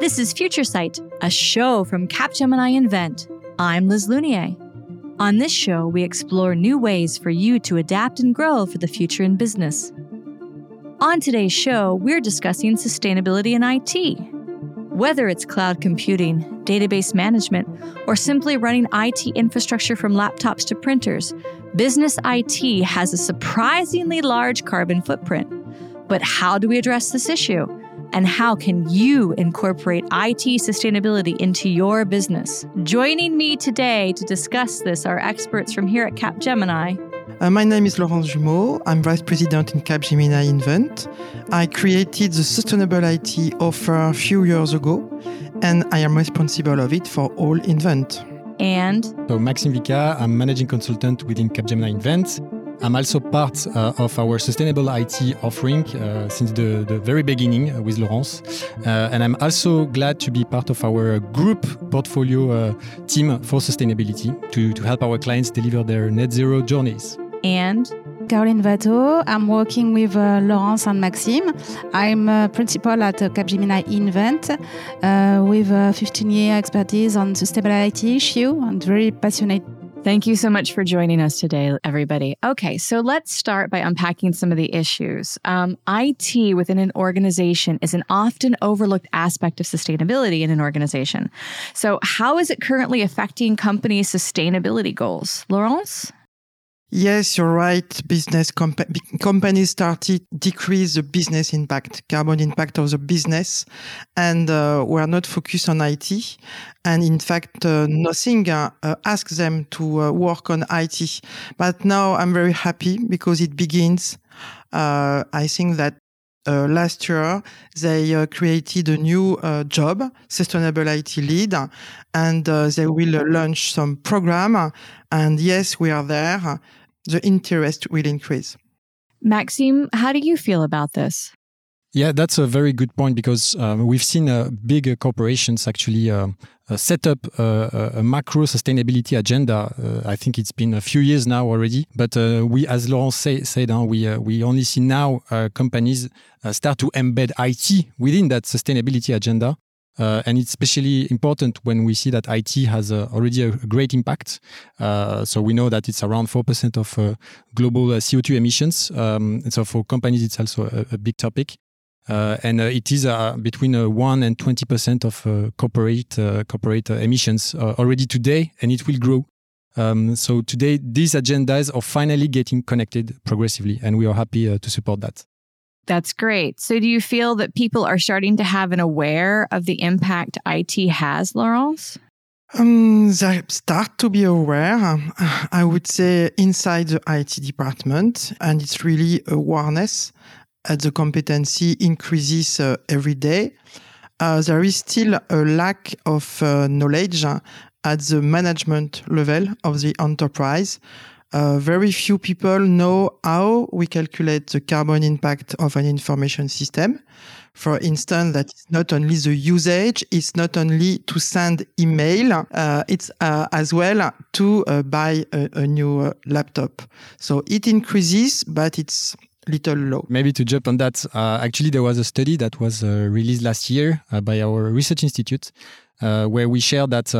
This is Future Sight, a show from Capgemini Invent. I'm Liz Lunier. On this show, we explore new ways for you to adapt and grow for the future in business. On today's show, we're discussing sustainability in IT. Whether it's cloud computing, database management, or simply running IT infrastructure from laptops to printers, business IT has a surprisingly large carbon footprint. But how do we address this issue? and how can you incorporate IT sustainability into your business? Joining me today to discuss this are experts from here at Capgemini. Uh, my name is Laurence Jumeau. I'm Vice President in Capgemini Invent. I created the Sustainable IT offer a few years ago, and I am responsible of it for all Invent. And so Maxime Vika, I'm managing consultant within Capgemini Invent. I'm also part uh, of our sustainable IT offering uh, since the, the, very beginning with Laurence. Uh, and I'm also glad to be part of our group portfolio uh, team for sustainability to, to help our clients deliver their net zero journeys. And Caroline Vateau. I'm working with uh, Laurence and Maxime. I'm a principal at uh, Capgemini Invent uh, with 15 year expertise on sustainability issue and very passionate Thank you so much for joining us today, everybody. Okay, so let's start by unpacking some of the issues. Um, IT within an organization is an often overlooked aspect of sustainability in an organization. So, how is it currently affecting companies' sustainability goals? Laurence? Yes, you're right. Business comp- companies started decrease the business impact, carbon impact of the business, and uh, we are not focused on IT. And in fact, uh, nothing uh, uh asks them to uh, work on IT. But now I'm very happy because it begins. Uh, I think that uh, last year, they uh, created a new uh, job, Sustainable IT Lead, and they will launch some program. And yes, we are there the interest will increase. Maxime, how do you feel about this? Yeah, that's a very good point because um, we've seen uh, big corporations actually uh, uh, set up a macro sustainability agenda. Uh, I think it's been a few years now already, but uh, we, as Laurent say, said, we uh, we only see now companies start to embed IT within that sustainability agenda. Uh, and it's especially important when we see that IT has uh, already a, great impact. Uh, so we know that it's around 4% of uh, global uh, CO2 emissions. Um, and so for companies, it's also a, a big topic. Uh, and it is between 1 and 20% of corporate, corporate emissions already today, and it will grow. Um, so today, these agendas are finally getting connected progressively, and we are happy to support that. That's great. So, do you feel that people are starting to have an aware of the impact IT has, Laurence? Um, they start to be aware, I would say, inside the IT department, and it's really awareness. Uh, the competency increases uh, every day. Uh, there is still a lack of uh, knowledge at the management level of the enterprise. Uh, very few people know how we calculate the carbon impact of an information system. For instance, that is not only the usage, it's not only to send email, uh, it's uh, as well to uh, buy a, a new uh, laptop. So it increases, but it's little low. Maybe to jump on that, uh, actually, there was a study that was uh, released last year uh, by our research institute where we shared that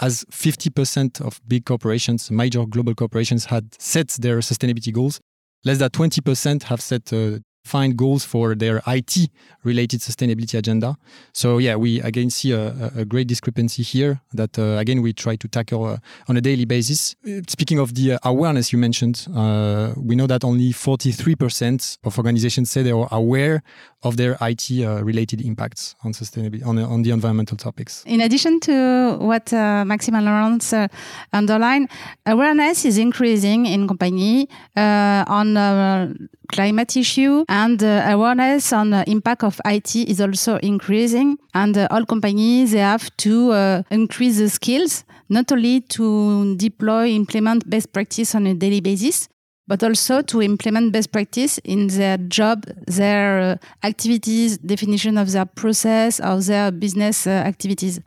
as 50% of big corporations, major global corporations, had set their sustainability goals, less than 20% have set uh, find goals for their IT related sustainability agenda. So yeah, we again see a, a great discrepancy here that uh, again we try to tackle uh, on a daily basis. Speaking of the uh, awareness you mentioned, uh, we know that only 43% of organizations say they are aware of their IT uh, related impacts on sustainability on, on the environmental topics. In addition to what uh, Maxime and Laurence uh, underline, awareness is increasing in company uh, on uh, climate issue and uh, awareness on the impact of IT is also increasing. And all companies they have to increase the skills not only to deploy, implement best practice on a daily basis, but also to implement best practice in their job, their uh, activities, definition of their process, of their business uh, activities.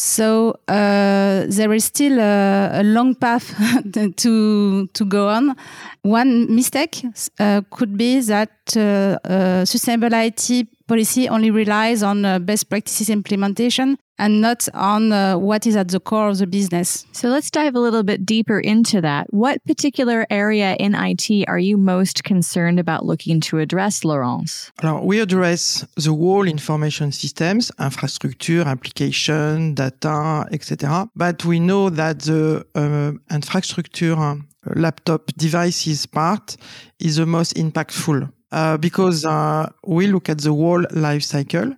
So uh, there is still a, a long path to to go on. One mistake uh, could be that uh, uh sustainable IT policy only relies on uh, best practices implementation and not on uh, what is at the core of the business. So let's dive a little bit deeper into that. What particular area in IT are you most concerned about looking to address, Laurence? Alors, we address the whole information systems, infrastructure, application, data, etc. But we know that the uh, infrastructure uh, laptop devices part is the most impactful uh, because uh, we look at the whole life cycle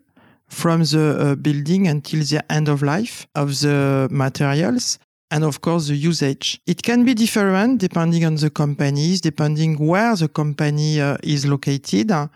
from the uh, building until the end of life of the materials and of course the usage. It can be different depending on the companies, depending where the company uh, is located. Uh,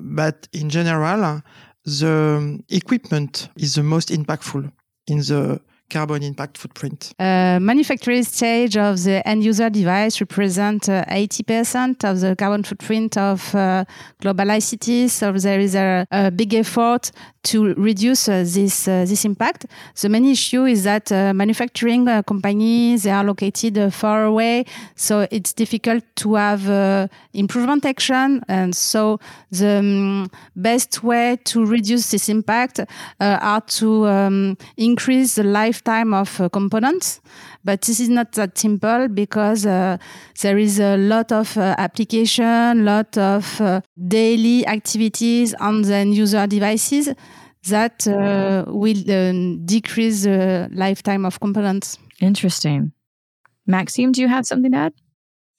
but in general, the equipment is the most impactful in the carbon impact footprint? Uh, manufacturing stage of the end user device represent uh, 80% of the carbon footprint of uh, global ICT. So there is a, a big effort to reduce uh, this uh, this impact. The main issue is that uh, manufacturing companies they are located far away, so it's difficult to have improvement action. And so the um, best way to reduce this impact are to um, increase the lifetime of components. But this is not that simple because uh, there is a lot of uh, application, lot of uh, daily activities on the user devices that uh, will uh, decrease the lifetime of components. Interesting. Maxime, do you have something to add?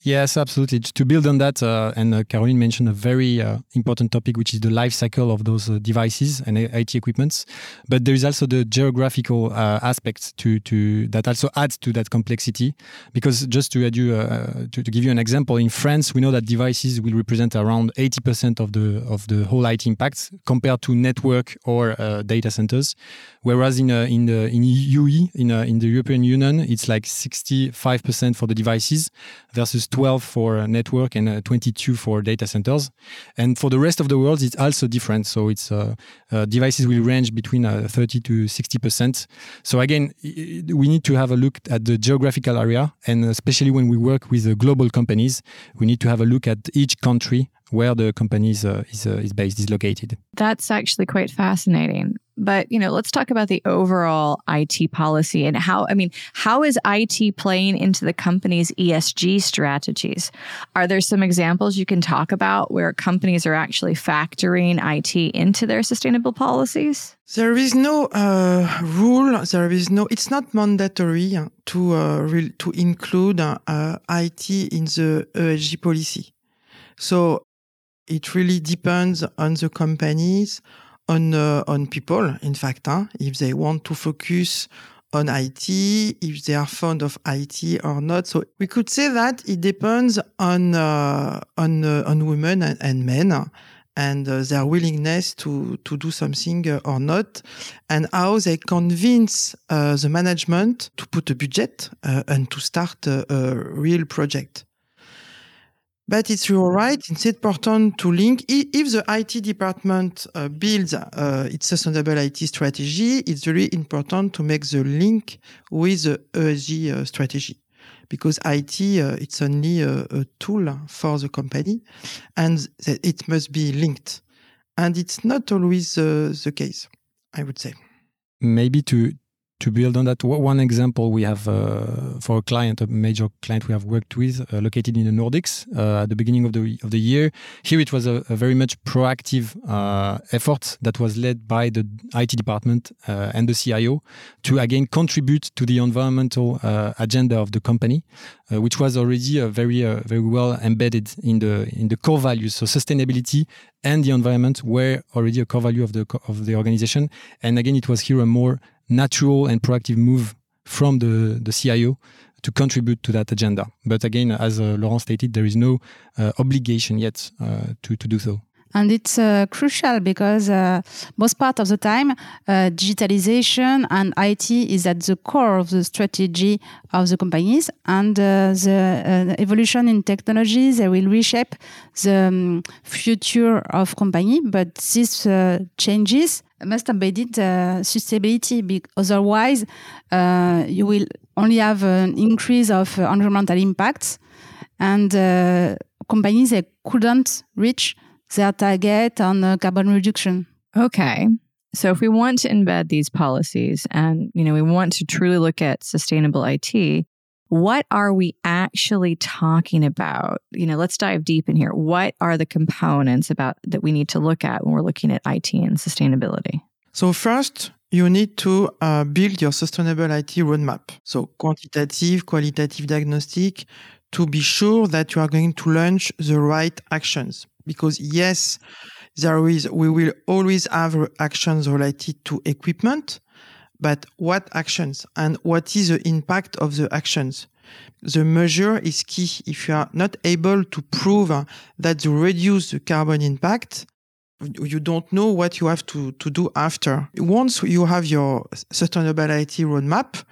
Yes, absolutely. To build on that, uh, and uh, Caroline mentioned a very uh, important topic, which is the life cycle of those uh, devices and IT equipments. But there is also the geographical uh, aspect to, to that also adds to that complexity. Because just to add you uh, to, to, give you an example, in France, we know that devices will represent around 80% of the of the whole IT impact compared to network or data centers. Whereas in in the in UE in in the European Union, it's like 65% for the devices versus 12 for network and uh, 22 for data centers. And for the rest of the world, it's also different. So it's uh, uh, devices will range between 30 to 60%. So again, we need to have a look at the geographical area. And especially when we work with global companies, we need to have a look at each country where the company is, uh, is, uh, is based, is located. That's actually quite fascinating. But, you know, let's talk about the overall IT policy and how, I mean, how is IT playing into the company's ESG strategies? Are there some examples you can talk about where companies are actually factoring IT into their sustainable policies? There is no uh, rule. There is no. It's not mandatory to uh, re- to include uh, IT in the ESG policy. So it really depends on the companies on uh, on people. In fact, if they want to focus on IT, if they are fond of IT or not. So we could say that it depends on uh, on uh, on women and, and men and uh, their willingness to to do something uh, or not, and how they convince uh, the management to put a budget uh, and to start a real project. But it's your right. It's important to link. If the IT department uh, builds uh, its sustainable IT strategy, it's really important to make the link with the ESG uh, strategy, because IT uh, it's only a, a, tool for the company, and it must be linked. And it's not always uh, the case, I would say. Maybe to to build on that, one example we have uh, for a client, a major client we have worked with, uh, located in the Nordics uh, at the beginning of the of the year. Here, it was a, a very much proactive uh, effort that was led by the IT department uh, and the CIO to again contribute to the environmental uh, agenda of the company, which was already very very well embedded in the in the core values. So sustainability and the environment were already a core value of the of the organization. And again, it was here a more natural and proactive move from the, the CIO to contribute to that agenda. But again, as uh, Laurent stated, there is no uh, obligation yet uh, to, to do so. And it's uh, crucial because uh, most part of the time uh, digitalization and IT is at the core of the strategy of the companies and uh, the uh, evolution in technologies they will reshape the um, future of company. But these uh, changes must embed sustainability because otherwise you will only have an increase of environmental impacts. And companies they couldn't reach their target on uh, carbon reduction. Okay. So if we want to embed these policies and you know we want to truly look at sustainable IT, what are we actually talking about? You know, let's dive deep in here. What are the components about that we need to look at when we're looking at IT and sustainability? So first, you need to uh, build your sustainable IT roadmap. So quantitative, qualitative diagnostic to be sure that you are going to launch the right actions because yes, there is, we will always have actions related to equipment, but what actions and what is the impact of the actions? The measure is key. If you are not able to prove that you reduce the carbon impact, you don't know what you have to, to do after. Once you have your sustainability roadmap,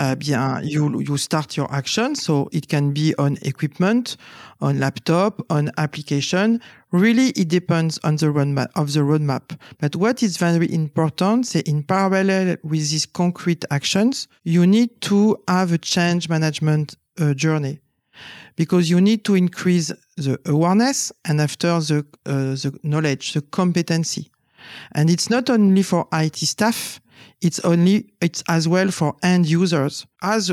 uh, bien, you, you start your action. So it can be on equipment, on laptop, on application. Really, it depends on the roadmap of the roadmap. But what is very important, say in parallel with these concrete actions, you need to have a change management uh, journey because you need to increase the awareness and after the, uh, the knowledge, the competency. And it's not only for IT staff, it's only it's as well for end users. As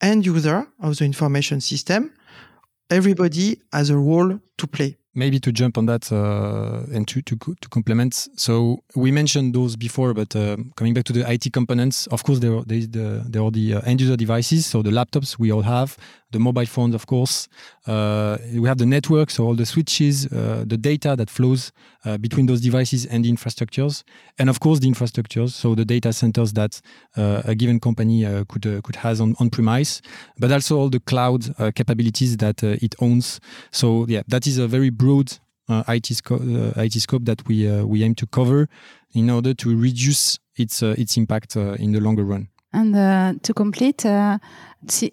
end user of the information system everybody has a role to play. Maybe to jump on that uh, and to, to, to complement. So we mentioned those before, but uh, coming back to the IT components, of course, there there, the, there are the uh, end user devices, so the laptops we all have, the mobile phones, of course. Uh, we have the network, so all the switches, uh, the data that flows uh, between those devices and the infrastructures, and of course the infrastructures, so the data centers that a given company could could has on on premise, but also all the cloud capabilities that it owns. So yeah, that is a very broad uh, IT, sco uh, IT scope that we uh, we aim to cover in order to reduce its its impact in the longer run. And uh, to complete, uh,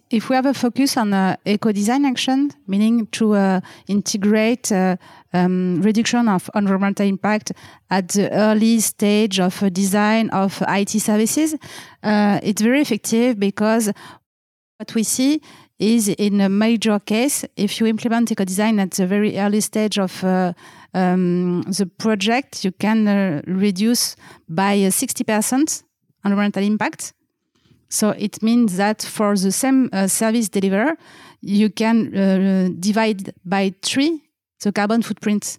if we have a focus on uh, eco-design action, meaning to uh, integrate uh, um, reduction of environmental impact at the early stage of design of IT services, uh, it's very effective because what we see is in a major case, if you implement eco-design at the very early stage of um, the project, you can reduce by 60% environmental impact so it means that for the same uh, service deliverer, you can uh, divide by three the carbon footprint.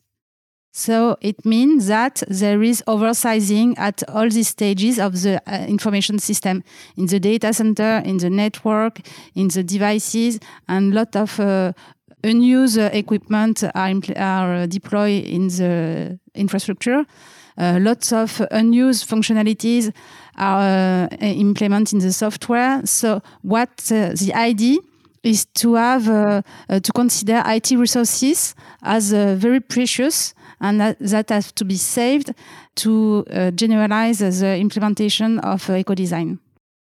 So it means that there is oversizing at all these stages of the uh, information system in the data center, in the network, in the devices, and a lot of uh, unused equipment are, are deployed in the infrastructure. Uh, lots of unused functionalities are uh, implemented in the software. So what uh, the idea is to have to consider IT resources as very precious and that, that has to be saved to generalize the implementation of eco design.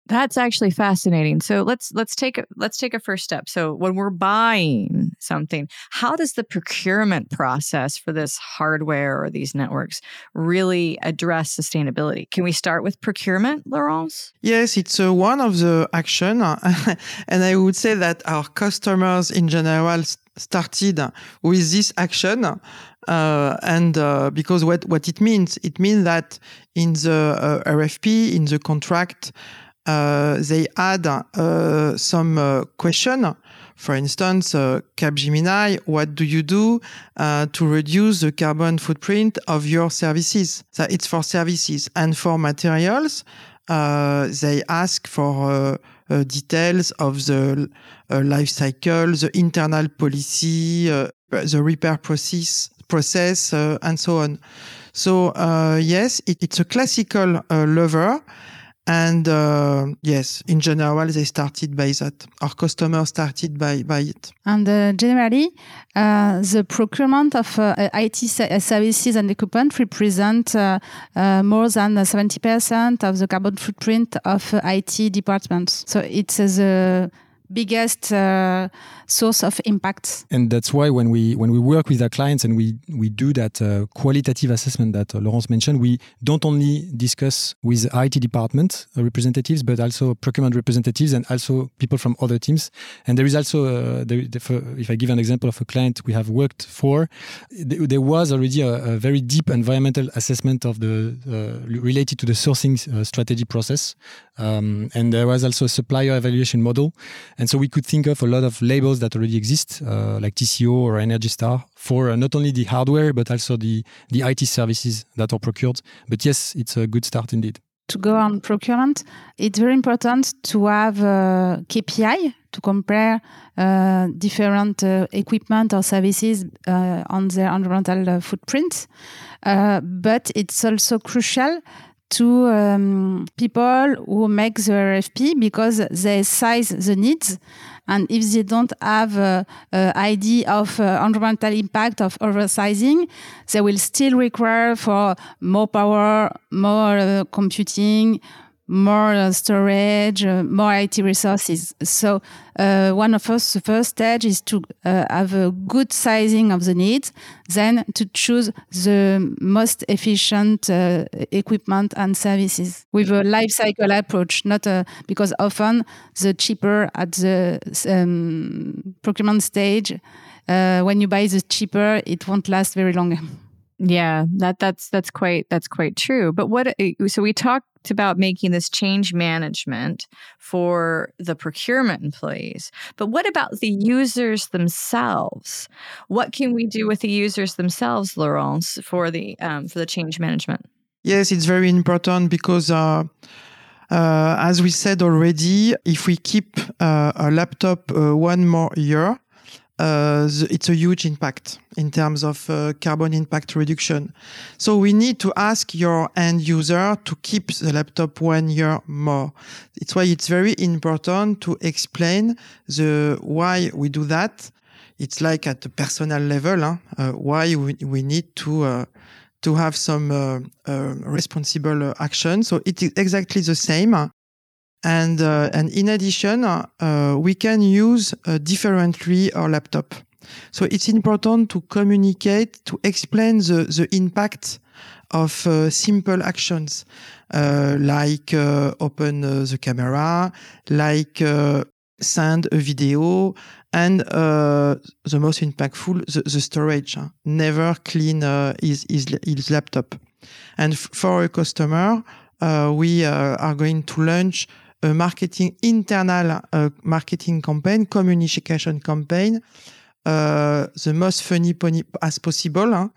That's actually fascinating. So let's let's take a, let's take a first step. So when we're buying something, how does the procurement process for this hardware or these networks really address sustainability? Can we start with procurement, Laurence? Yes, it's uh, one of the action, and I would say that our customers in general started with this action. Uh, and uh, because what, what it means, it means that in the uh, RFP, in the contract, uh, they add uh, some uh, question. For instance, Capgemini, what do you do to reduce the carbon footprint of your services? So it's for services and for materials. they ask for uh, details of the uh, life cycle, the internal policy, uh, the repair process, process, and so on. So yes, it, it's a classical lever And uh, yes, in general, they started by that. Our customers started by, by it. And uh, generally, uh, the procurement of uh, IT services and equipment represent uh, uh, more than 70% of the carbon footprint of IT departments. So it's the biggest uh, source of impact. And that's why when we when we work with our clients and we we do that uh, qualitative assessment that uh, Laurence mentioned, we don't only discuss with IT department uh, representatives, but also procurement representatives and also people from other teams. And there is also, uh, there, if I give an example of a client we have worked for, there was already a, a very deep environmental assessment of the uh, related to the sourcing strategy process, um, and there was also a supplier evaluation model. And so we could think of a lot of labels that already exist, uh, like TCO or Energy Star, for uh, not only the hardware, but also the, the IT services that are procured. But yes, it's a good start indeed. To go on procurement, it's very important to have a KPI to compare uh, different uh, equipment or services uh, on their environmental uh, footprint. but it's also crucial to um, people who make the RFP because they size the needs. And if they don't have an idea of uh, environmental impact of oversizing, they will still require for more power, more uh, computing, more uh, storage, uh, more IT resources. So uh, one of us, the first stage is to have a good sizing of the needs, then to choose the most efficient equipment and services with a life cycle approach, not because often the cheaper at the um, procurement stage, when you buy the cheaper, it won't last very long. Yeah, that that's that's quite that's quite true. But what so we talked about making this change management for the procurement employees. But what about the users themselves? What can we do with the users themselves, Laurence, for the um, for the change management? Yes, it's very important because. Uh, uh, as we said already, if we keep uh, a laptop uh, one more year, uh, it's a huge impact in terms of uh, carbon impact reduction. So we need to ask your end user to keep the laptop one year more. It's why it's very important to explain the why we do that. It's like at the personal level, huh? uh, why we, we need to uh, to have some uh, uh, responsible action. So it is exactly the same. And, uh, and in addition, uh, we can use uh, differently our laptop. So it's important to communicate, to explain the, the impact of uh, simple actions, uh, like uh, open the camera, like send a video, and the most impactful, the, the storage. Huh? Never clean his, his, his laptop. And for a customer, we are going to launch marketing internal uh, marketing campaign, communication campaign, uh, the most funny as possible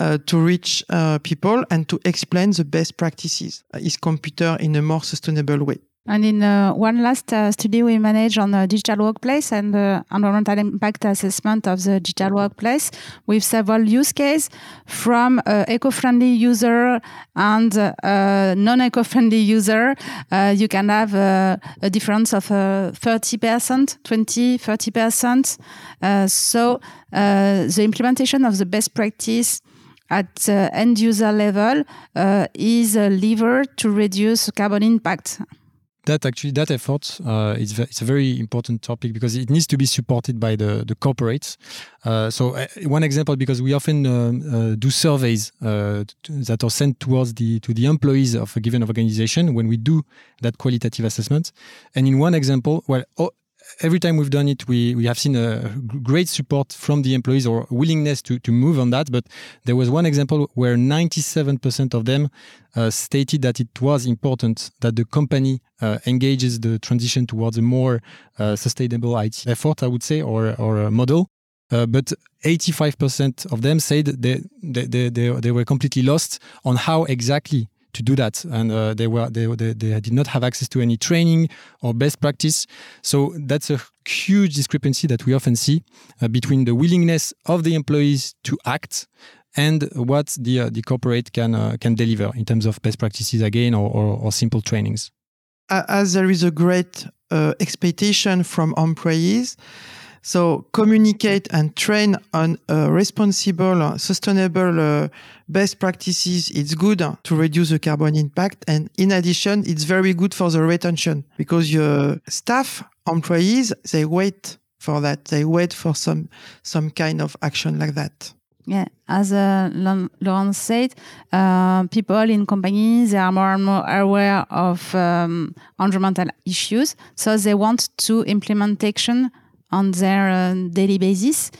uh, to reach uh, people and to explain the best practices, uh, is computer in a more sustainable way. And in uh, one last uh, study we managed on the digital workplace and the environmental impact assessment of the digital workplace with several use cases from uh, eco-friendly user and uh, non-eco-friendly user. Uh, you can have uh, a difference of 30%, 20, 30%. so the implementation of the best practice at end user level is a lever to reduce carbon impact that actually that effort uh, is it's a very important topic because it needs to be supported by the the corporates. Uh, so uh, one example, because we often uh, uh, do surveys uh, that are sent towards the to the employees of a given organization when we do that qualitative assessment. And in one example, well, every time we've done it, we, we have seen a great support from the employees or willingness to, to move on that. But there was one example where 97% of them uh, stated that it was important that the company uh, engages the transition towards a more uh, sustainable IT effort, I would say, or, or a model. Uh, but 85% of them said they, they, they, they, were completely lost on how exactly to do that, and uh, they were they, they, they did not have access to any training or best practice. So that's a huge discrepancy that we often see uh, between the willingness of the employees to act and what the uh, the corporate can uh, can deliver in terms of best practices again or, or, or simple trainings. as there is a great uh, expectation from employees, so communicate and train on responsible, sustainable uh, best practices. It's good to reduce the carbon impact. And in addition, it's very good for the retention because your staff, employees, they wait for that. They wait for some, some kind of action like that. Yeah, as uh, Laurence said, uh, people in companies they are more and more aware of um, environmental issues, so they want to implement action on their uh, daily basis.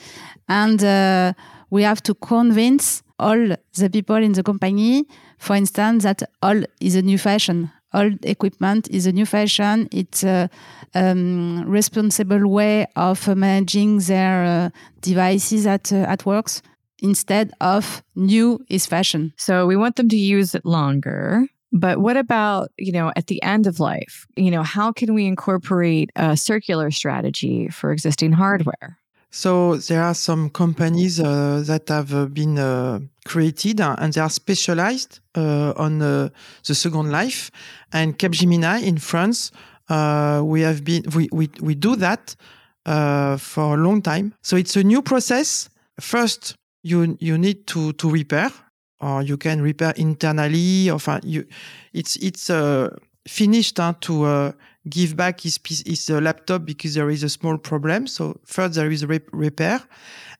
And uh, we have to convince all the people in the company, for instance, that all is a new fashion. All equipment is a new fashion. It's a um, responsible way of managing their uh, devices at uh, at works instead of new is fashion. So we want them to use it longer. But what about, you know, at the end of life? You know, how can we incorporate a circular strategy for existing hardware? So there are some companies uh, that have uh, been uh, created uh, and they are specialized uh, on uh, the second life. And Capgemini in France, we have been we we, we do that for a long time. So it's a new process. First, you you need to to repair or you can repair internally. Or you, it's it's uh, finished uh, to uh, give back his piece, his uh, laptop because there is a small problem. So first there is a rep- repair,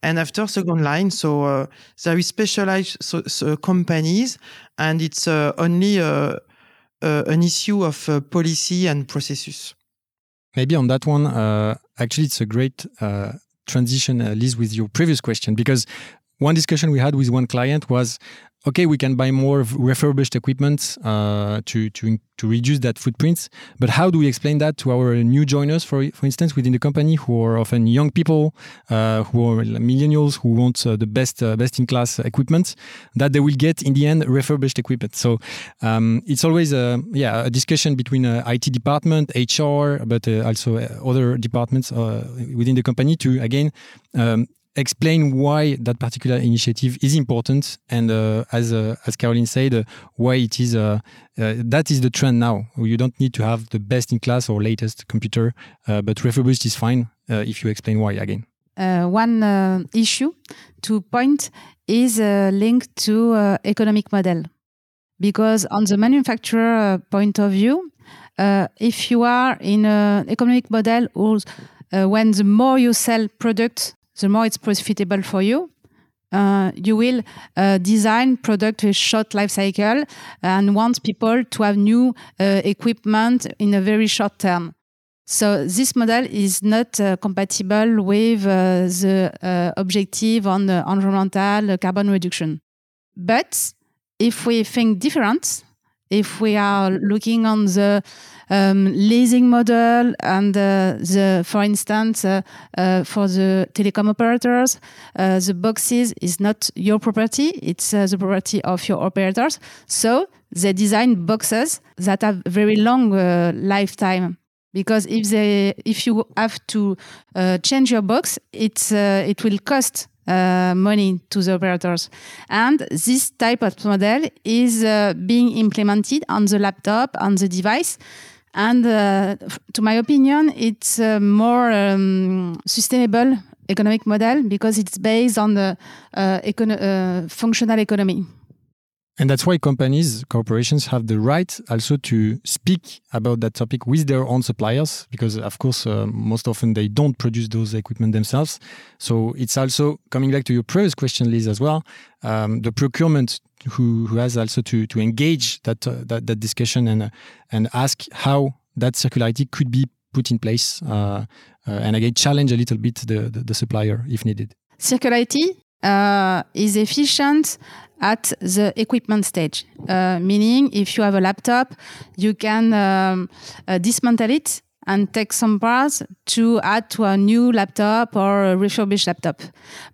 and after second line. So uh, there is specialized so, so companies, and it's uh, only an issue of policy and processes. Maybe on that one, actually, it's a great transition, at least with your previous question because one discussion we had with one client was okay, we can buy more refurbished equipment uh, to, to, to reduce that footprint. But how do we explain that to our new joiners, for, for instance, within the company, who are often young people, uh, who are millennials, who want uh, the best, uh, best in class equipment, that they will get in the end refurbished equipment. So um, it's always a, yeah, a discussion between uh, IT department, HR, but uh, also other departments within the company to, again, um, explain why that particular initiative is important and uh, as uh, as Caroline said uh, why it is uh, uh, that is the trend now. You don't need to have the best in class or latest computer uh, but refurbished is fine if you explain why again. One issue to point is linked to economic model. Because on the manufacturer point of view if you are in an economic model or when the more you sell products the more it's profitable for you. Uh, you will uh, design product with short life cycle and want people to have new uh, equipment in a very short term. So this model is not uh, compatible with uh, the uh, objective on the environmental carbon reduction. But if we think different, if we are looking on the um, leasing model and uh, the, for instance, uh, uh, for the telecom operators, uh, the boxes is not your property; it's uh, the property of your operators. So they design boxes that have very long uh, lifetime because if they if you have to change your box, it's it will cost uh, money to the operators. And this type of model is uh, being implemented on the laptop, on the device. And uh, to my opinion, it's a more um, sustainable economic model because it's based on the uh, econo uh, functional economy. And that's why companies, corporations have the right also to speak about that topic with their own suppliers, because of course, uh, most often they don't produce those equipment themselves. So it's also coming back to your previous question, Liz, as well. Um, the procurement who, who has also to, to engage that, uh, that, that discussion and, uh, and ask how that circularity could be put in place. Uh, uh, and again, challenge a little bit the, the, the supplier if needed. Circularity uh, is efficient at the equipment stage, uh, meaning if you have a laptop, you can um, uh, dismantle it and take some parts to add to a new laptop or a refurbished laptop.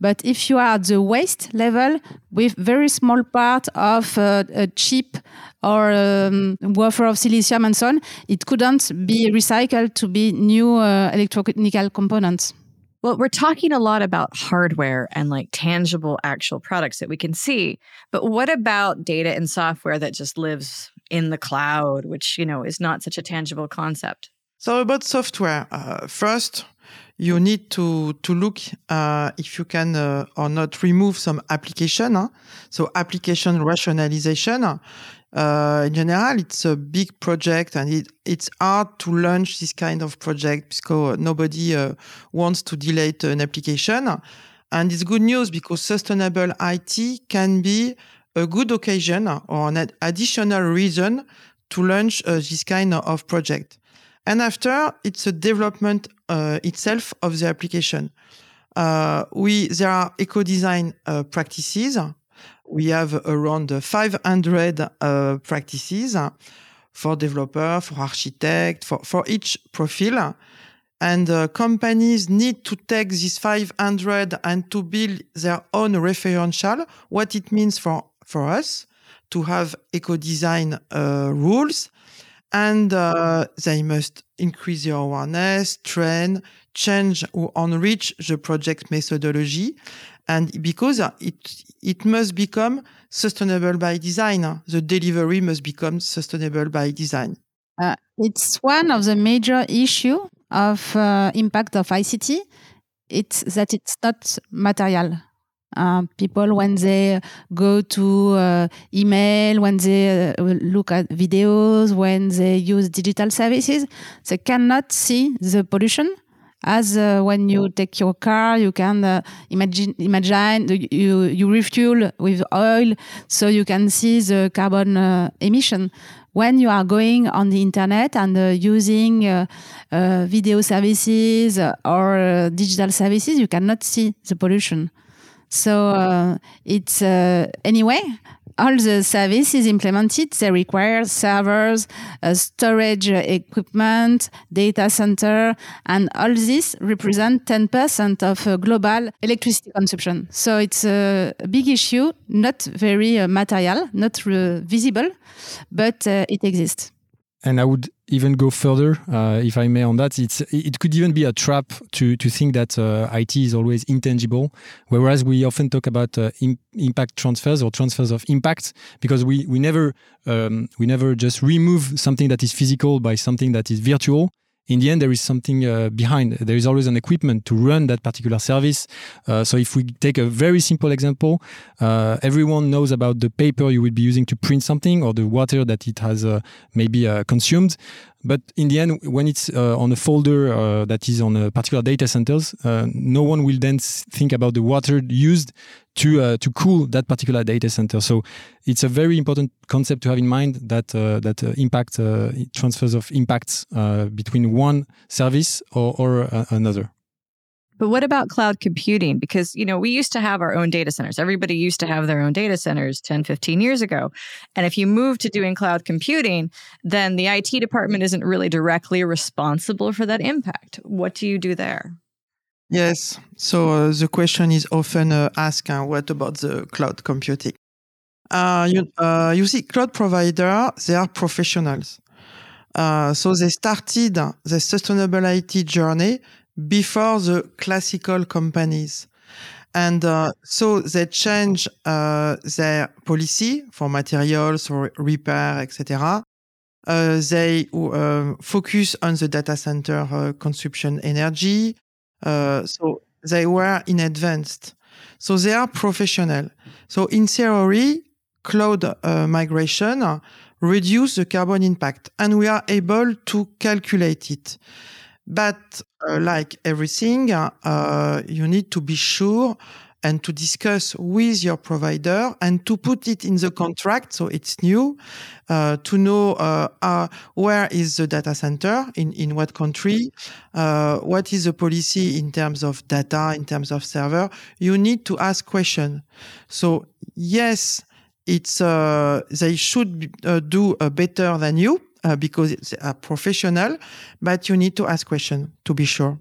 But if you are at the waste level with very small part of uh, a chip or um, wafer of silicium and so on, it couldn't be recycled to be new uh, electrotechnical components. Well, we're talking a lot about hardware and like tangible actual products that we can see. But what about data and software that just lives in the cloud, which, you know, is not such a tangible concept? So about software, uh, first, you need to to look uh, if you can uh, or not remove some application. Huh? So application rationalization. Uh, in general, it's a big project and it, it's hard to launch this kind of project because nobody uh, wants to delay an application. And it's good news because sustainable IT can be a good occasion or an additional reason to launch uh, this kind of project. And after, it's a development uh, itself of the application. Uh, we there are eco design uh, practices. We have around 500 uh, practices for developer, for architect, for, for each profile. And uh, companies need to take these 500 and to build their own referential, what it means for, for us to have eco design uh, rules and uh, they must increase their awareness, train, change or enrich the project methodology. And because it, it must become sustainable by design, the delivery must become sustainable by design. Uh, it's one of the major issue of uh, impact of ICT. It's that it's not material. Uh, people when they go to uh, email, when they uh, look at videos, when they use digital services, they cannot see the pollution. As uh, when you take your car, you can uh, imagine imagine you you refuel with oil, so you can see the carbon uh, emission. When you are going on the internet and using video services or digital services, you cannot see the pollution. So uh, it's uh, anyway all the services implemented they require servers uh, storage equipment data center and all this represent 10% of uh, global electricity consumption. So it's a big issue not very uh, material not visible but uh, it exists. And I would even go further, uh, if I may, on that. It's it could even be a trap to to think that uh, IT is always intangible, whereas we often talk about uh, Im impact transfers or transfers of impact because we we never um, we never just remove something that is physical by something that is virtual in the end, there is something uh, behind. There is always an equipment to run that particular service. Uh, so if we take a very simple example, uh, everyone knows about the paper you would be using to print something or the water that it has uh, maybe uh, consumed. But in the end, when it's uh, on a folder uh, that is on a particular data centers, uh, no one will then think about the water used to uh, to cool that particular data center. So it's a very important concept to have in mind that uh, that uh, impact transfers of impacts between one service or, or another. But what about cloud computing? Because, you know, we used to have our own data centers. Everybody used to have their own data centers 10, 15 years ago. And if you move to doing cloud computing, then the IT department isn't really directly responsible for that impact. What do you do there? Yes. So uh, the question is often uh, asked uh, what about the cloud computing? Uh, you, uh, you see, cloud provider, they are professionals. Uh, so they started the sustainable IT journey before the classical companies. And uh, so they change uh, their policy for materials, for repair, etc. Uh, they uh, focus on the data center uh, consumption energy. Uh, so they were in advanced. So they are professional. So in theory, cloud migration reduce the carbon impact and we are able to calculate it. But uh, like everything, uh, you need to be sure and to discuss with your provider and to put it in the contract so it's new uh, to know uh, uh, where is the data center in, in what country uh, what is the policy in terms of data in terms of server. You need to ask question. So yes it's they should do better than you uh, because it's a professional, but you need to ask questions to be sure.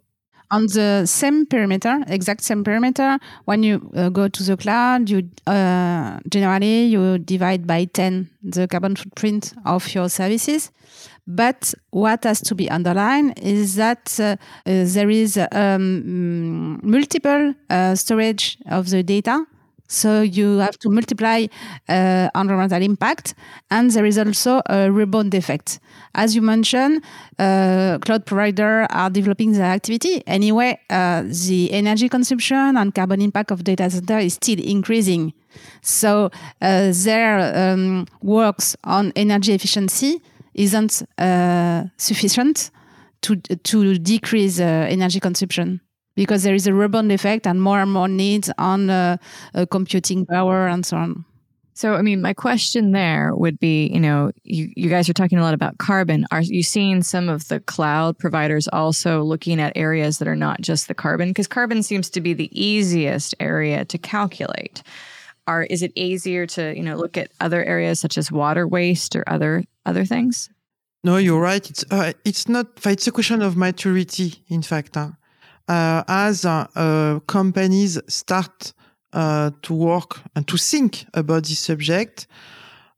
On the same perimeter, exact same perimeter, when you uh, go to the cloud, you uh, generally you divide by 10 the carbon footprint of your services. But what has to be underlined is that uh, uh there is um, multiple uh, storage of the data So you have to multiply uh, environmental impact, and there is also a rebound effect. As you mentioned, uh, cloud providers are developing their activity. Anyway, uh, the energy consumption and carbon impact of data center is still increasing. So uh, their um, works on energy efficiency isn't uh, sufficient to to decrease uh, energy consumption because there is a rebound effect and more and more needs on uh, uh, computing power and so on. So, I mean, my question there would be, you know, you, you guys are talking a lot about carbon. Are you seeing some of the cloud providers also looking at areas that are not just the carbon? Because carbon seems to be the easiest area to calculate. Are is it easier to, you know, look at other areas such as water waste or other other things? No, you're right. It's uh, it's not. It's a question of maturity, in fact. Huh? Uh, as uh, companies start uh, to work and to think about this subject,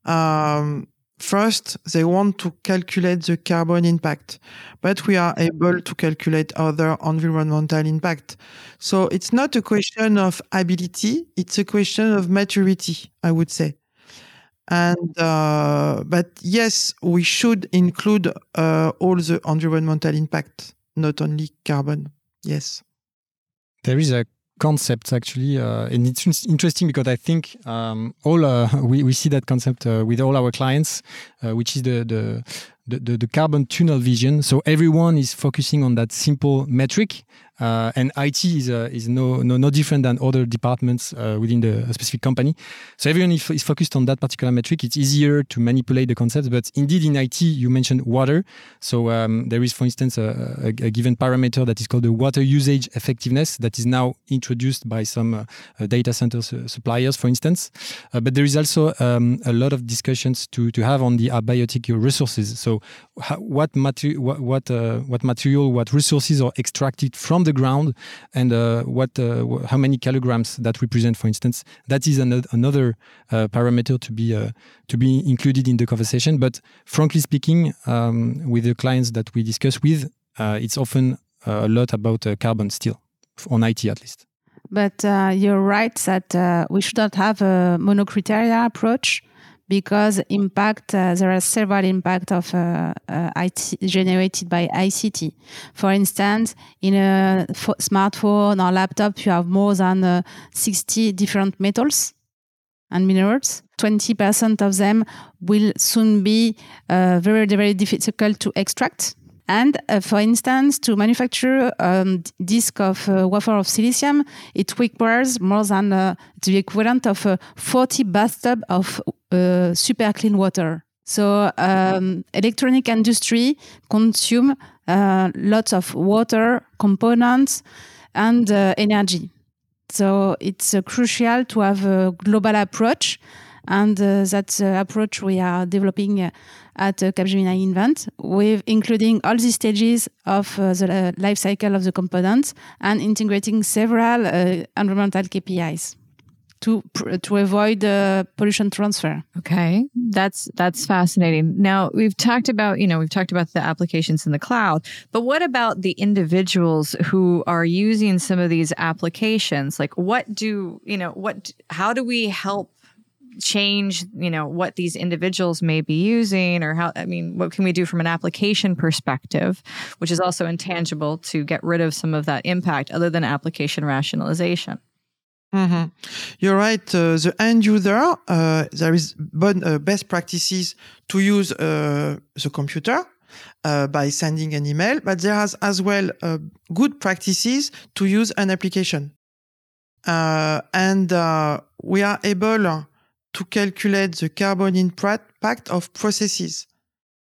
um, first they want to calculate the carbon impact, but we are able to calculate other environmental impact. So it's not a question of ability; it's a question of maturity, I would say. And uh, but yes, we should include uh, all the environmental impact, not only carbon. Yes. There is a concept actually, uh, and it's interesting because I think um, all uh, we, we see that concept uh, with all our clients, uh, which is the, the the, the, the, carbon tunnel vision. So everyone is focusing on that simple metric, uh, and IT is uh, is no, no no different than other departments uh, within the specific company. So everyone is, focused on that particular metric. It's easier to manipulate the concepts, but indeed in IT you mentioned water. So um, there is, for instance, a, a, a, given parameter that is called the water usage effectiveness that is now introduced by some uh, uh, data center suppliers, for instance. Uh, but there is also um, a lot of discussions to to have on the abiotic resources. So how, what, what what what material, what resources are extracted from the the ground and uh, what uh, how many kilograms that represent, for instance. That is another, another uh, parameter to be to be included in the conversation. But frankly speaking, um, with the clients that we discuss with, it's often a lot about carbon still on IT at least. But uh, you're right that uh, we should not have a monocriteria approach because impact uh, there are several impact of uh, uh, IT generated by ICT. For instance, in a smartphone or laptop, you have more than uh, 60 different metals and minerals. 20% of them will soon be uh, very, very difficult to extract. And uh, for instance, to manufacture a um, disk of wafer of silicium, it requires more than the equivalent of 40 bathtub of uh, super clean water. So um, electronic industry consume uh, lots of water components and uh, energy. So it's uh, crucial to have a global approach, and uh, that's the approach we are developing uh, at Capgemini Invent, with including all the stages of the life cycle of the components and integrating several environmental KPIs to to avoid uh, pollution transfer. Okay, that's that's fascinating. Now we've talked about you know we've talked about the applications in the cloud, but what about the individuals who are using some of these applications? Like, what do you know? What how do we help? change you know what these individuals may be using or how i mean what can we do from an application perspective which is also intangible to get rid of some of that impact other than application rationalization Mm-hmm. You're right. Uh, the end user, uh, there is bon, uh, best practices to use uh, the computer uh, by sending an email, but there is as well uh, good practices to use an application. and we are able to calculate the carbon impact of processes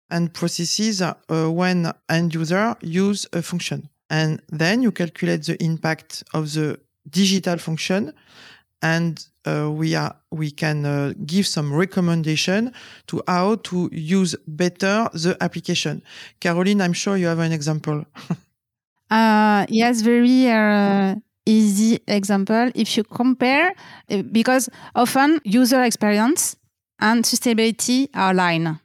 and processes when end user use a function. And then you calculate the impact of the digital function and uh, we are we can uh, give some recommendation to how to use better the application. Caroline, I'm sure you have an example. uh, yes, very uh, easy example. If you compare, uh, because often user experience and sustainability are aligned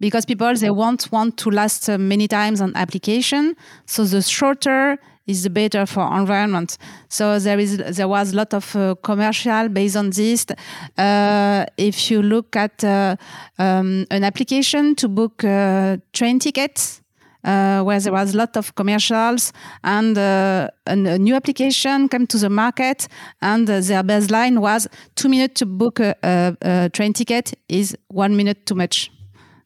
because people they won't want to last uh, many times on application so the shorter is better for environment. So there is there was a lot of uh, commercial based on this. Uh, if you look at uh, um, an application to book uh, train tickets. Uh, where there was a lot of commercials and uh, a, a, new application came to the market and their baseline was two minutes to book a, a, a train ticket is one minute too much.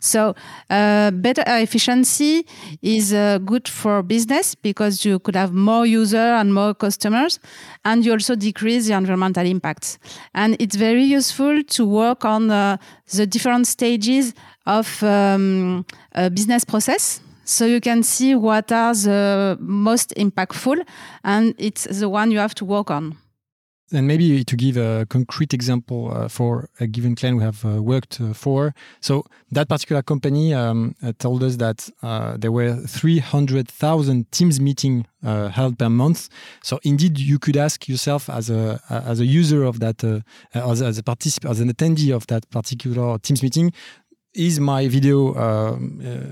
So uh, better efficiency is uh, good for business because you could have more user and more customers, and you also decrease the environmental impacts. And it's very useful to work on uh, the different stages of um, a business process. So you can see what are the most impactful, and it's the one you have to work on. And maybe to give a concrete example uh, for a given client we have uh, worked uh, for. So that particular company um, uh, told us that uh, there were 300,000 Teams meeting uh, held per month. So indeed, you could ask yourself as a as a user of that, as, as a participant, as an attendee of that particular Teams meeting, is my video uh, uh,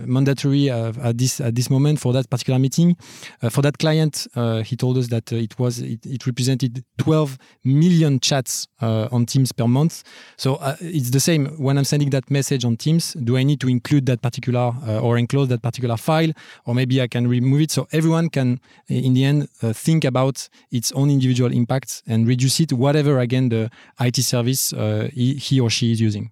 mandatory uh, at this at this moment for that particular meeting? Uh, for that client, uh, he told us that uh, it was it, it, represented 12 million chats on Teams per month. So it's the same when I'm sending that message on Teams. Do I need to include that particular or enclose that particular file, or maybe I can remove it so everyone can, in the end, think about its own individual impacts and reduce it, whatever again the IT service he, he or she is using.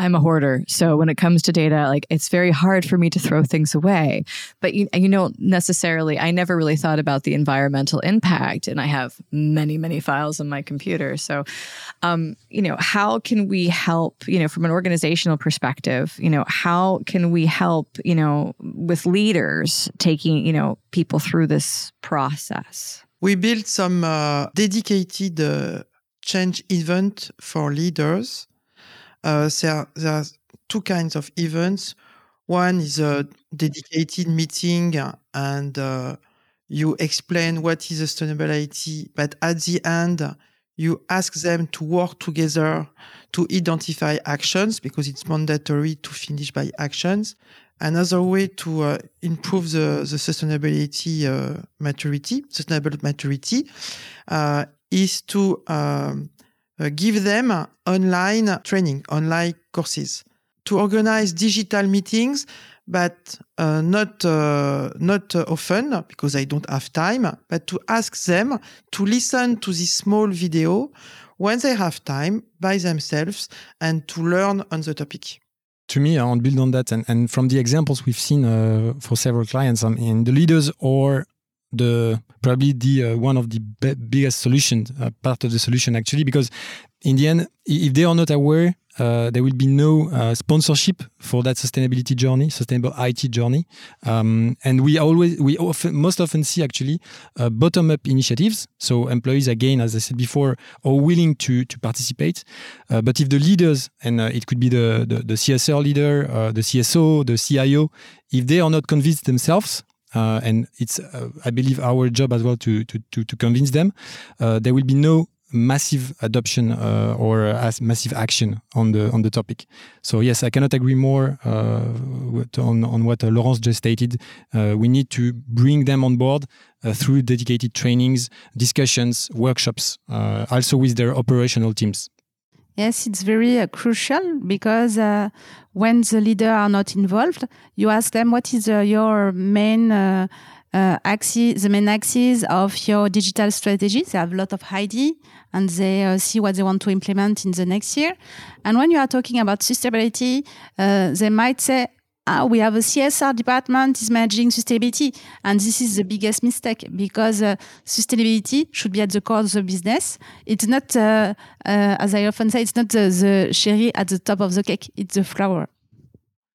I'm a hoarder. So when it comes to data, like it's very hard for me to throw things away. But you, you know, necessarily, I never really thought about the environmental impact. And I have many, many files on my computer. So, um, you know, how can we help, you know, from an organizational perspective, you know, how can we help, you know, with leaders taking, you know, people through this process? We built some uh, dedicated uh, change event for leaders there, there are two kinds of events. One is a dedicated meeting and uh, you explain what is sustainability, but at the end, you ask them to work together to identify actions because it's mandatory to finish by actions. Another way to uh, improve the, the sustainability uh, maturity, sustainable maturity, uh, is to um, uh, give them online training, online courses, to organize digital meetings, but uh, not uh, not often because I don't have time, but to ask them to listen to this small video when they have time by themselves and to learn on the topic to me, I'll build on that. And, and from the examples we've seen uh, for several clients, I mean, the leaders or the probably the uh, one of the biggest solutions, uh, part of the solution actually, because in the end, if they are not aware, uh, there will be no uh, sponsorship for that sustainability journey, sustainable IT journey. Um, and we always, we often, most often see actually uh, bottom-up initiatives. So employees, again, as I said before, are willing to to participate. Uh, but if the leaders, and it could be the the, the CSR leader, the CSO, the CIO, if they are not convinced themselves, uh, and it's uh, I believe our job as well to to to, to convince them. Uh, there will be no massive adoption uh, or as massive action on the on the topic. So yes, I cannot agree more uh, on on what uh, Laurence just stated. we need to bring them on board through dedicated trainings, discussions, workshops, also with their operational teams. Yes, it's very uh, crucial because uh, when the leader are not involved, you ask them what is uh, your main uh, uh, axis, the main axis of your digital strategy. They have a lot of ID and they uh, see what they want to implement in the next year. And when you are talking about sustainability, they might say, uh, we have a CSR department is managing sustainability, and this is the biggest mistake because uh, sustainability should be at the core of the business. It's not, uh, uh as I often say, it's not the, the, cherry at the top of the cake; it's the flower.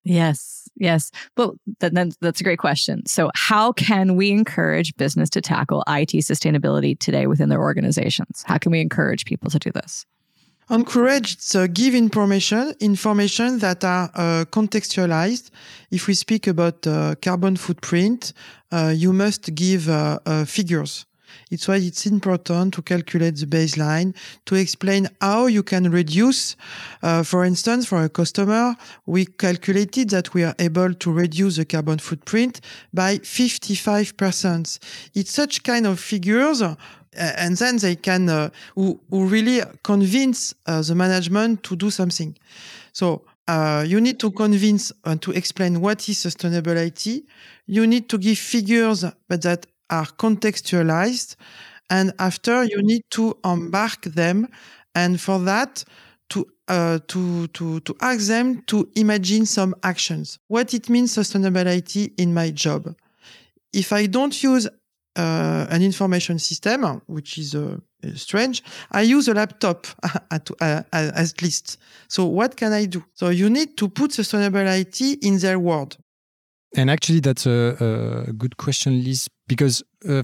Yes, yes. But that, that's a great question. So, how can we encourage business to tackle IT sustainability today within their organizations? How can we encourage people to do this? Encourage to give information, information that are uh, contextualized. If we speak about uh, carbon footprint, uh, you must give uh, uh, figures. It's why it's important to calculate the baseline, to explain how you can reduce. For instance, for a customer, we calculated that we are able to reduce the carbon footprint by 55%. It's such kind of figures and then they can uh, who, who really convince uh, the management to do something. So uh, you need to convince and to explain what is sustainable IT. You need to give figures, but that are contextualized. And after, you need to embark them. And for that, to uh, to to to ask them to imagine some actions. What it means sustainable IT in my job. If I don't use uh, an information system, which is uh, strange. I use a laptop at, uh, at least. So what can I do? So you need to put sustainable IT in their world. And actually, that's a, a good question, Liz, because uh,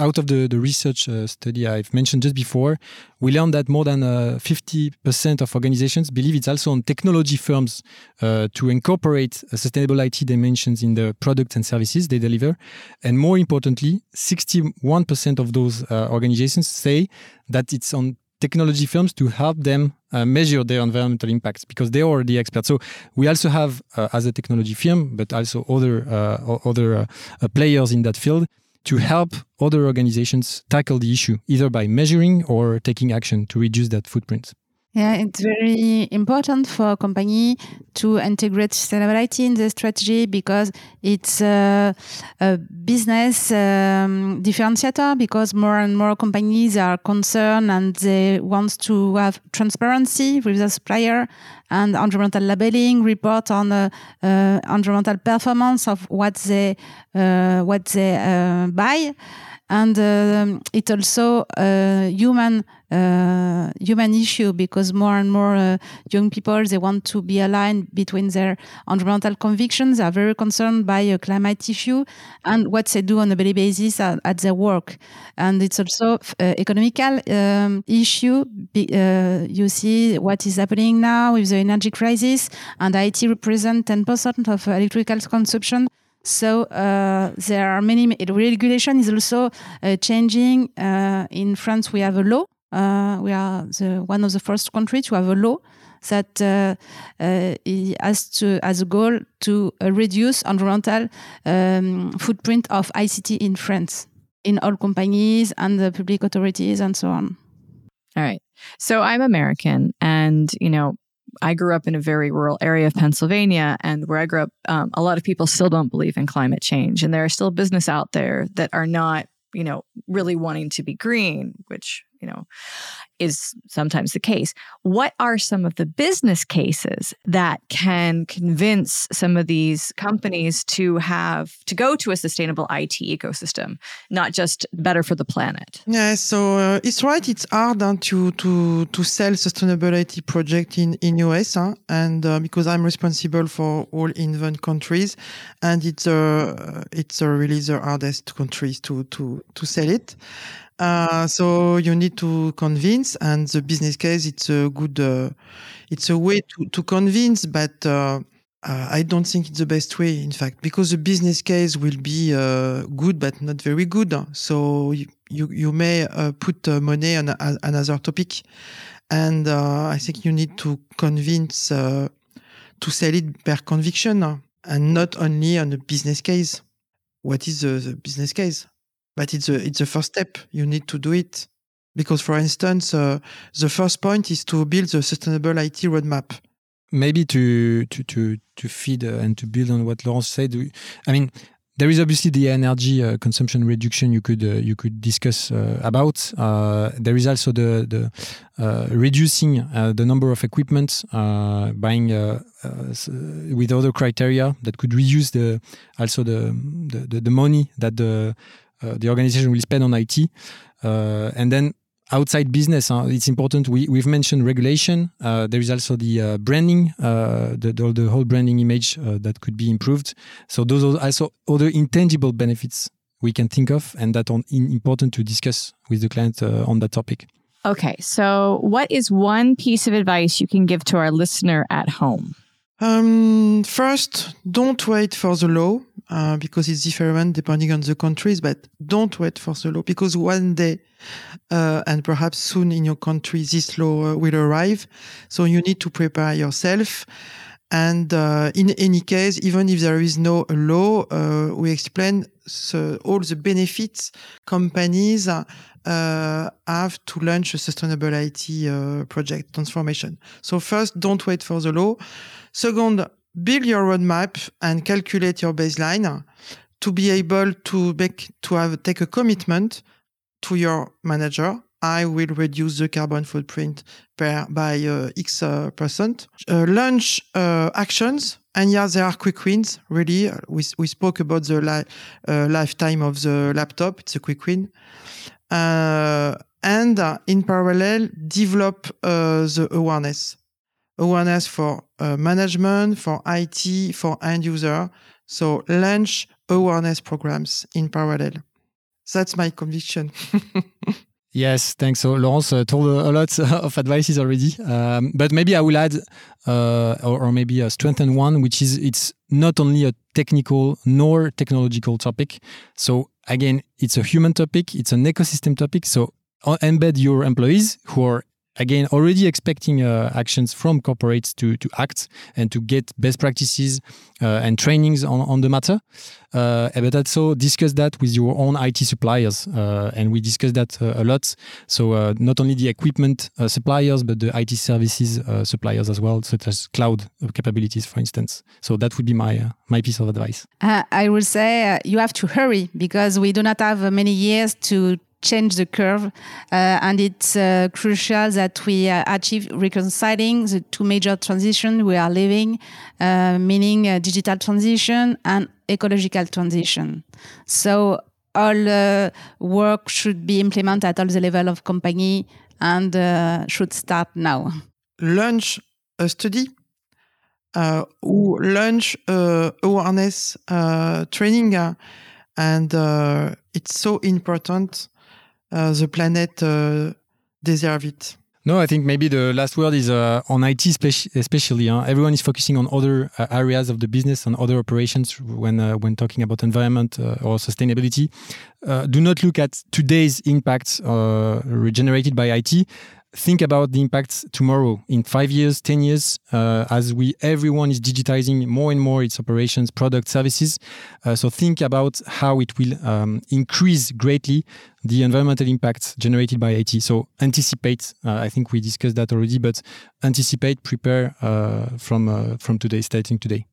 out of the, the research uh, study I've mentioned just before, we learned that more than uh, 50% of organizations believe it's also on technology firms uh, to incorporate sustainable IT dimensions in the products and services they deliver. And more importantly, 61% of those uh, organizations say that it's on technology firms to help them uh, measure their environmental impacts because they're already experts. So we also have, uh, as a technology firm, but also other uh, other uh, players in that field, to help other organizations tackle the issue, either by measuring or taking action to reduce that footprint. Yeah, it's very important for a company to integrate sustainability in the strategy because it's a, a business um, differentiator because more and more companies are concerned and they want to have transparency with the supplier and environmental labeling, report on uh, uh, environmental performance of what they uh, what they uh, buy and um, it's also human uh, human issue because more and more uh, young people they want to be aligned between their environmental convictions. Are very concerned by a climate issue and what they do on a daily basis at, at their work. And it's also uh, economical um, issue. Uh, you see what is happening now with the energy crisis, and IT represents 10% of electrical consumption. So uh, there are many regulation is also uh, changing. Uh, in France, we have a law. Uh, we are the, one of the first countries to have a law that uh, uh, has to as a goal to reduce environmental um, footprint of ICT in France in all companies and the public authorities and so on. All right. So I'm American, and you know I grew up in a very rural area of Pennsylvania, and where I grew up, um, a lot of people still don't believe in climate change, and there are still business out there that are not, you know, really wanting to be green, which you know is sometimes the case. What are some of the business cases that can convince some of these companies to have to go to a sustainable IT ecosystem, not just better for the planet? Yeah, so uh, it's right. It's hard uh, to to to sell sustainability project in in US, huh? and uh, because I'm responsible for all Invent countries, and it's uh, it's uh, really the hardest countries to to to sell it. Uh, so you need to convince, and the business case it's a good, uh, it's a way to to convince, but uh, uh I don't think it's the best way. In fact, because the business case will be uh, good, but not very good. So you you, may uh, put money on a, another topic, and I think you need to convince to sell it per conviction and not only on a business case. What is the, the business case? But it's a it's a first step. You need to do it because, for instance, uh, the first point is to build the sustainable IT roadmap. Maybe to to to to feed uh, and to build on what Laurence said. I mean, there is obviously the energy uh, consumption reduction you could uh, you could discuss uh, about. Uh, there is also the the uh, reducing the number of equipment, buying with other criteria that could reduce the also the the, the money that the the organization will spend on IT. Uh, and then outside business, uh, it's important. We, we've mentioned regulation. Uh, there is also the uh, branding, uh, the, the, the, whole branding image that could be improved. So those are also other intangible benefits we can think of, and that are important to discuss with the client on that topic. Okay, so what is one piece of advice you can give to our listener at home? Um, first, don't wait for the law uh, because it's different depending on the countries, but don't wait for the law because one day, uh, and perhaps soon in your country, this law uh, will arrive. So you need to prepare yourself. And uh, in any case, even if there is no law, uh, we explain the, all the benefits companies uh, have to launch a sustainable IT uh, project transformation. So first, don't wait for the law. Second, build your roadmap and calculate your baseline to be able to make to have take a commitment to your manager I will reduce the carbon footprint per, by uh, X uh, percent. Uh, launch uh, actions, and yeah, there are quick wins. Really, we we spoke about the li uh, lifetime of the laptop. It's a quick win, uh, and in parallel, develop the awareness, awareness for management, for IT, for end user. So launch awareness programs in parallel. That's my conviction. Yes, thanks. So Laurence uh, told a lot of advices already, um, but maybe I will add, uh, or, or, maybe a strengthen one, which is it's not only a technical nor technological topic. So again, it's a human topic, it's an ecosystem topic. So uh, embed your employees who are again already expecting uh, actions from corporates to to act and to get best practices uh, and trainings on, on the matter. Uh, but also discuss that with your own IT suppliers uh, and we discuss that uh, a lot. So uh, not only the equipment suppliers but the IT services suppliers as well such as cloud capabilities for instance. So that would be my my piece of advice. I would say you have to hurry because we do not have many years to change the curve. Uh, and it's uh, crucial that we uh, achieve reconciling the two major transitions we are living, uh, meaning uh, digital transition and ecological transition. So all uh, work should be implemented at all the level of company and should start now. Launch a study uh, or launch awareness training and it's so important uh, the planet uh, deserve it. No, I think maybe the last word is uh, on IT, especially. Huh? Everyone is focusing on other uh, areas of the business, and other operations when uh, when talking about environment uh, or sustainability. do not look at today's impacts generated by IT think about the impacts tomorrow in five years, 10 years, uh, as we everyone is digitizing more and more its operations, product, services. Uh, so think about how it will um, increase greatly the environmental impacts generated by IT. So anticipate. Uh, I think we discussed that already, but anticipate, prepare uh, from uh, from today, starting today.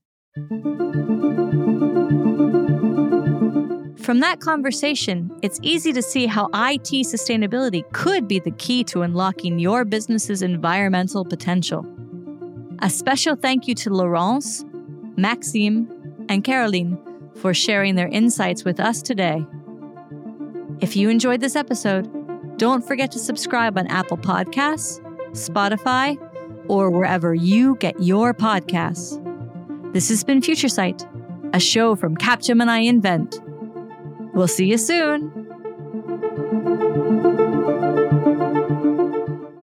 From that conversation, it's easy to see how IT sustainability could be the key to unlocking your business's environmental potential. A special thank you to Laurence, Maxime, and Caroline for sharing their insights with us today. If you enjoyed this episode, don't forget to subscribe on Apple Podcasts, Spotify, or wherever you get your podcasts. This has been Future Sight, a show from Capgemini Invent. We'll see you soon.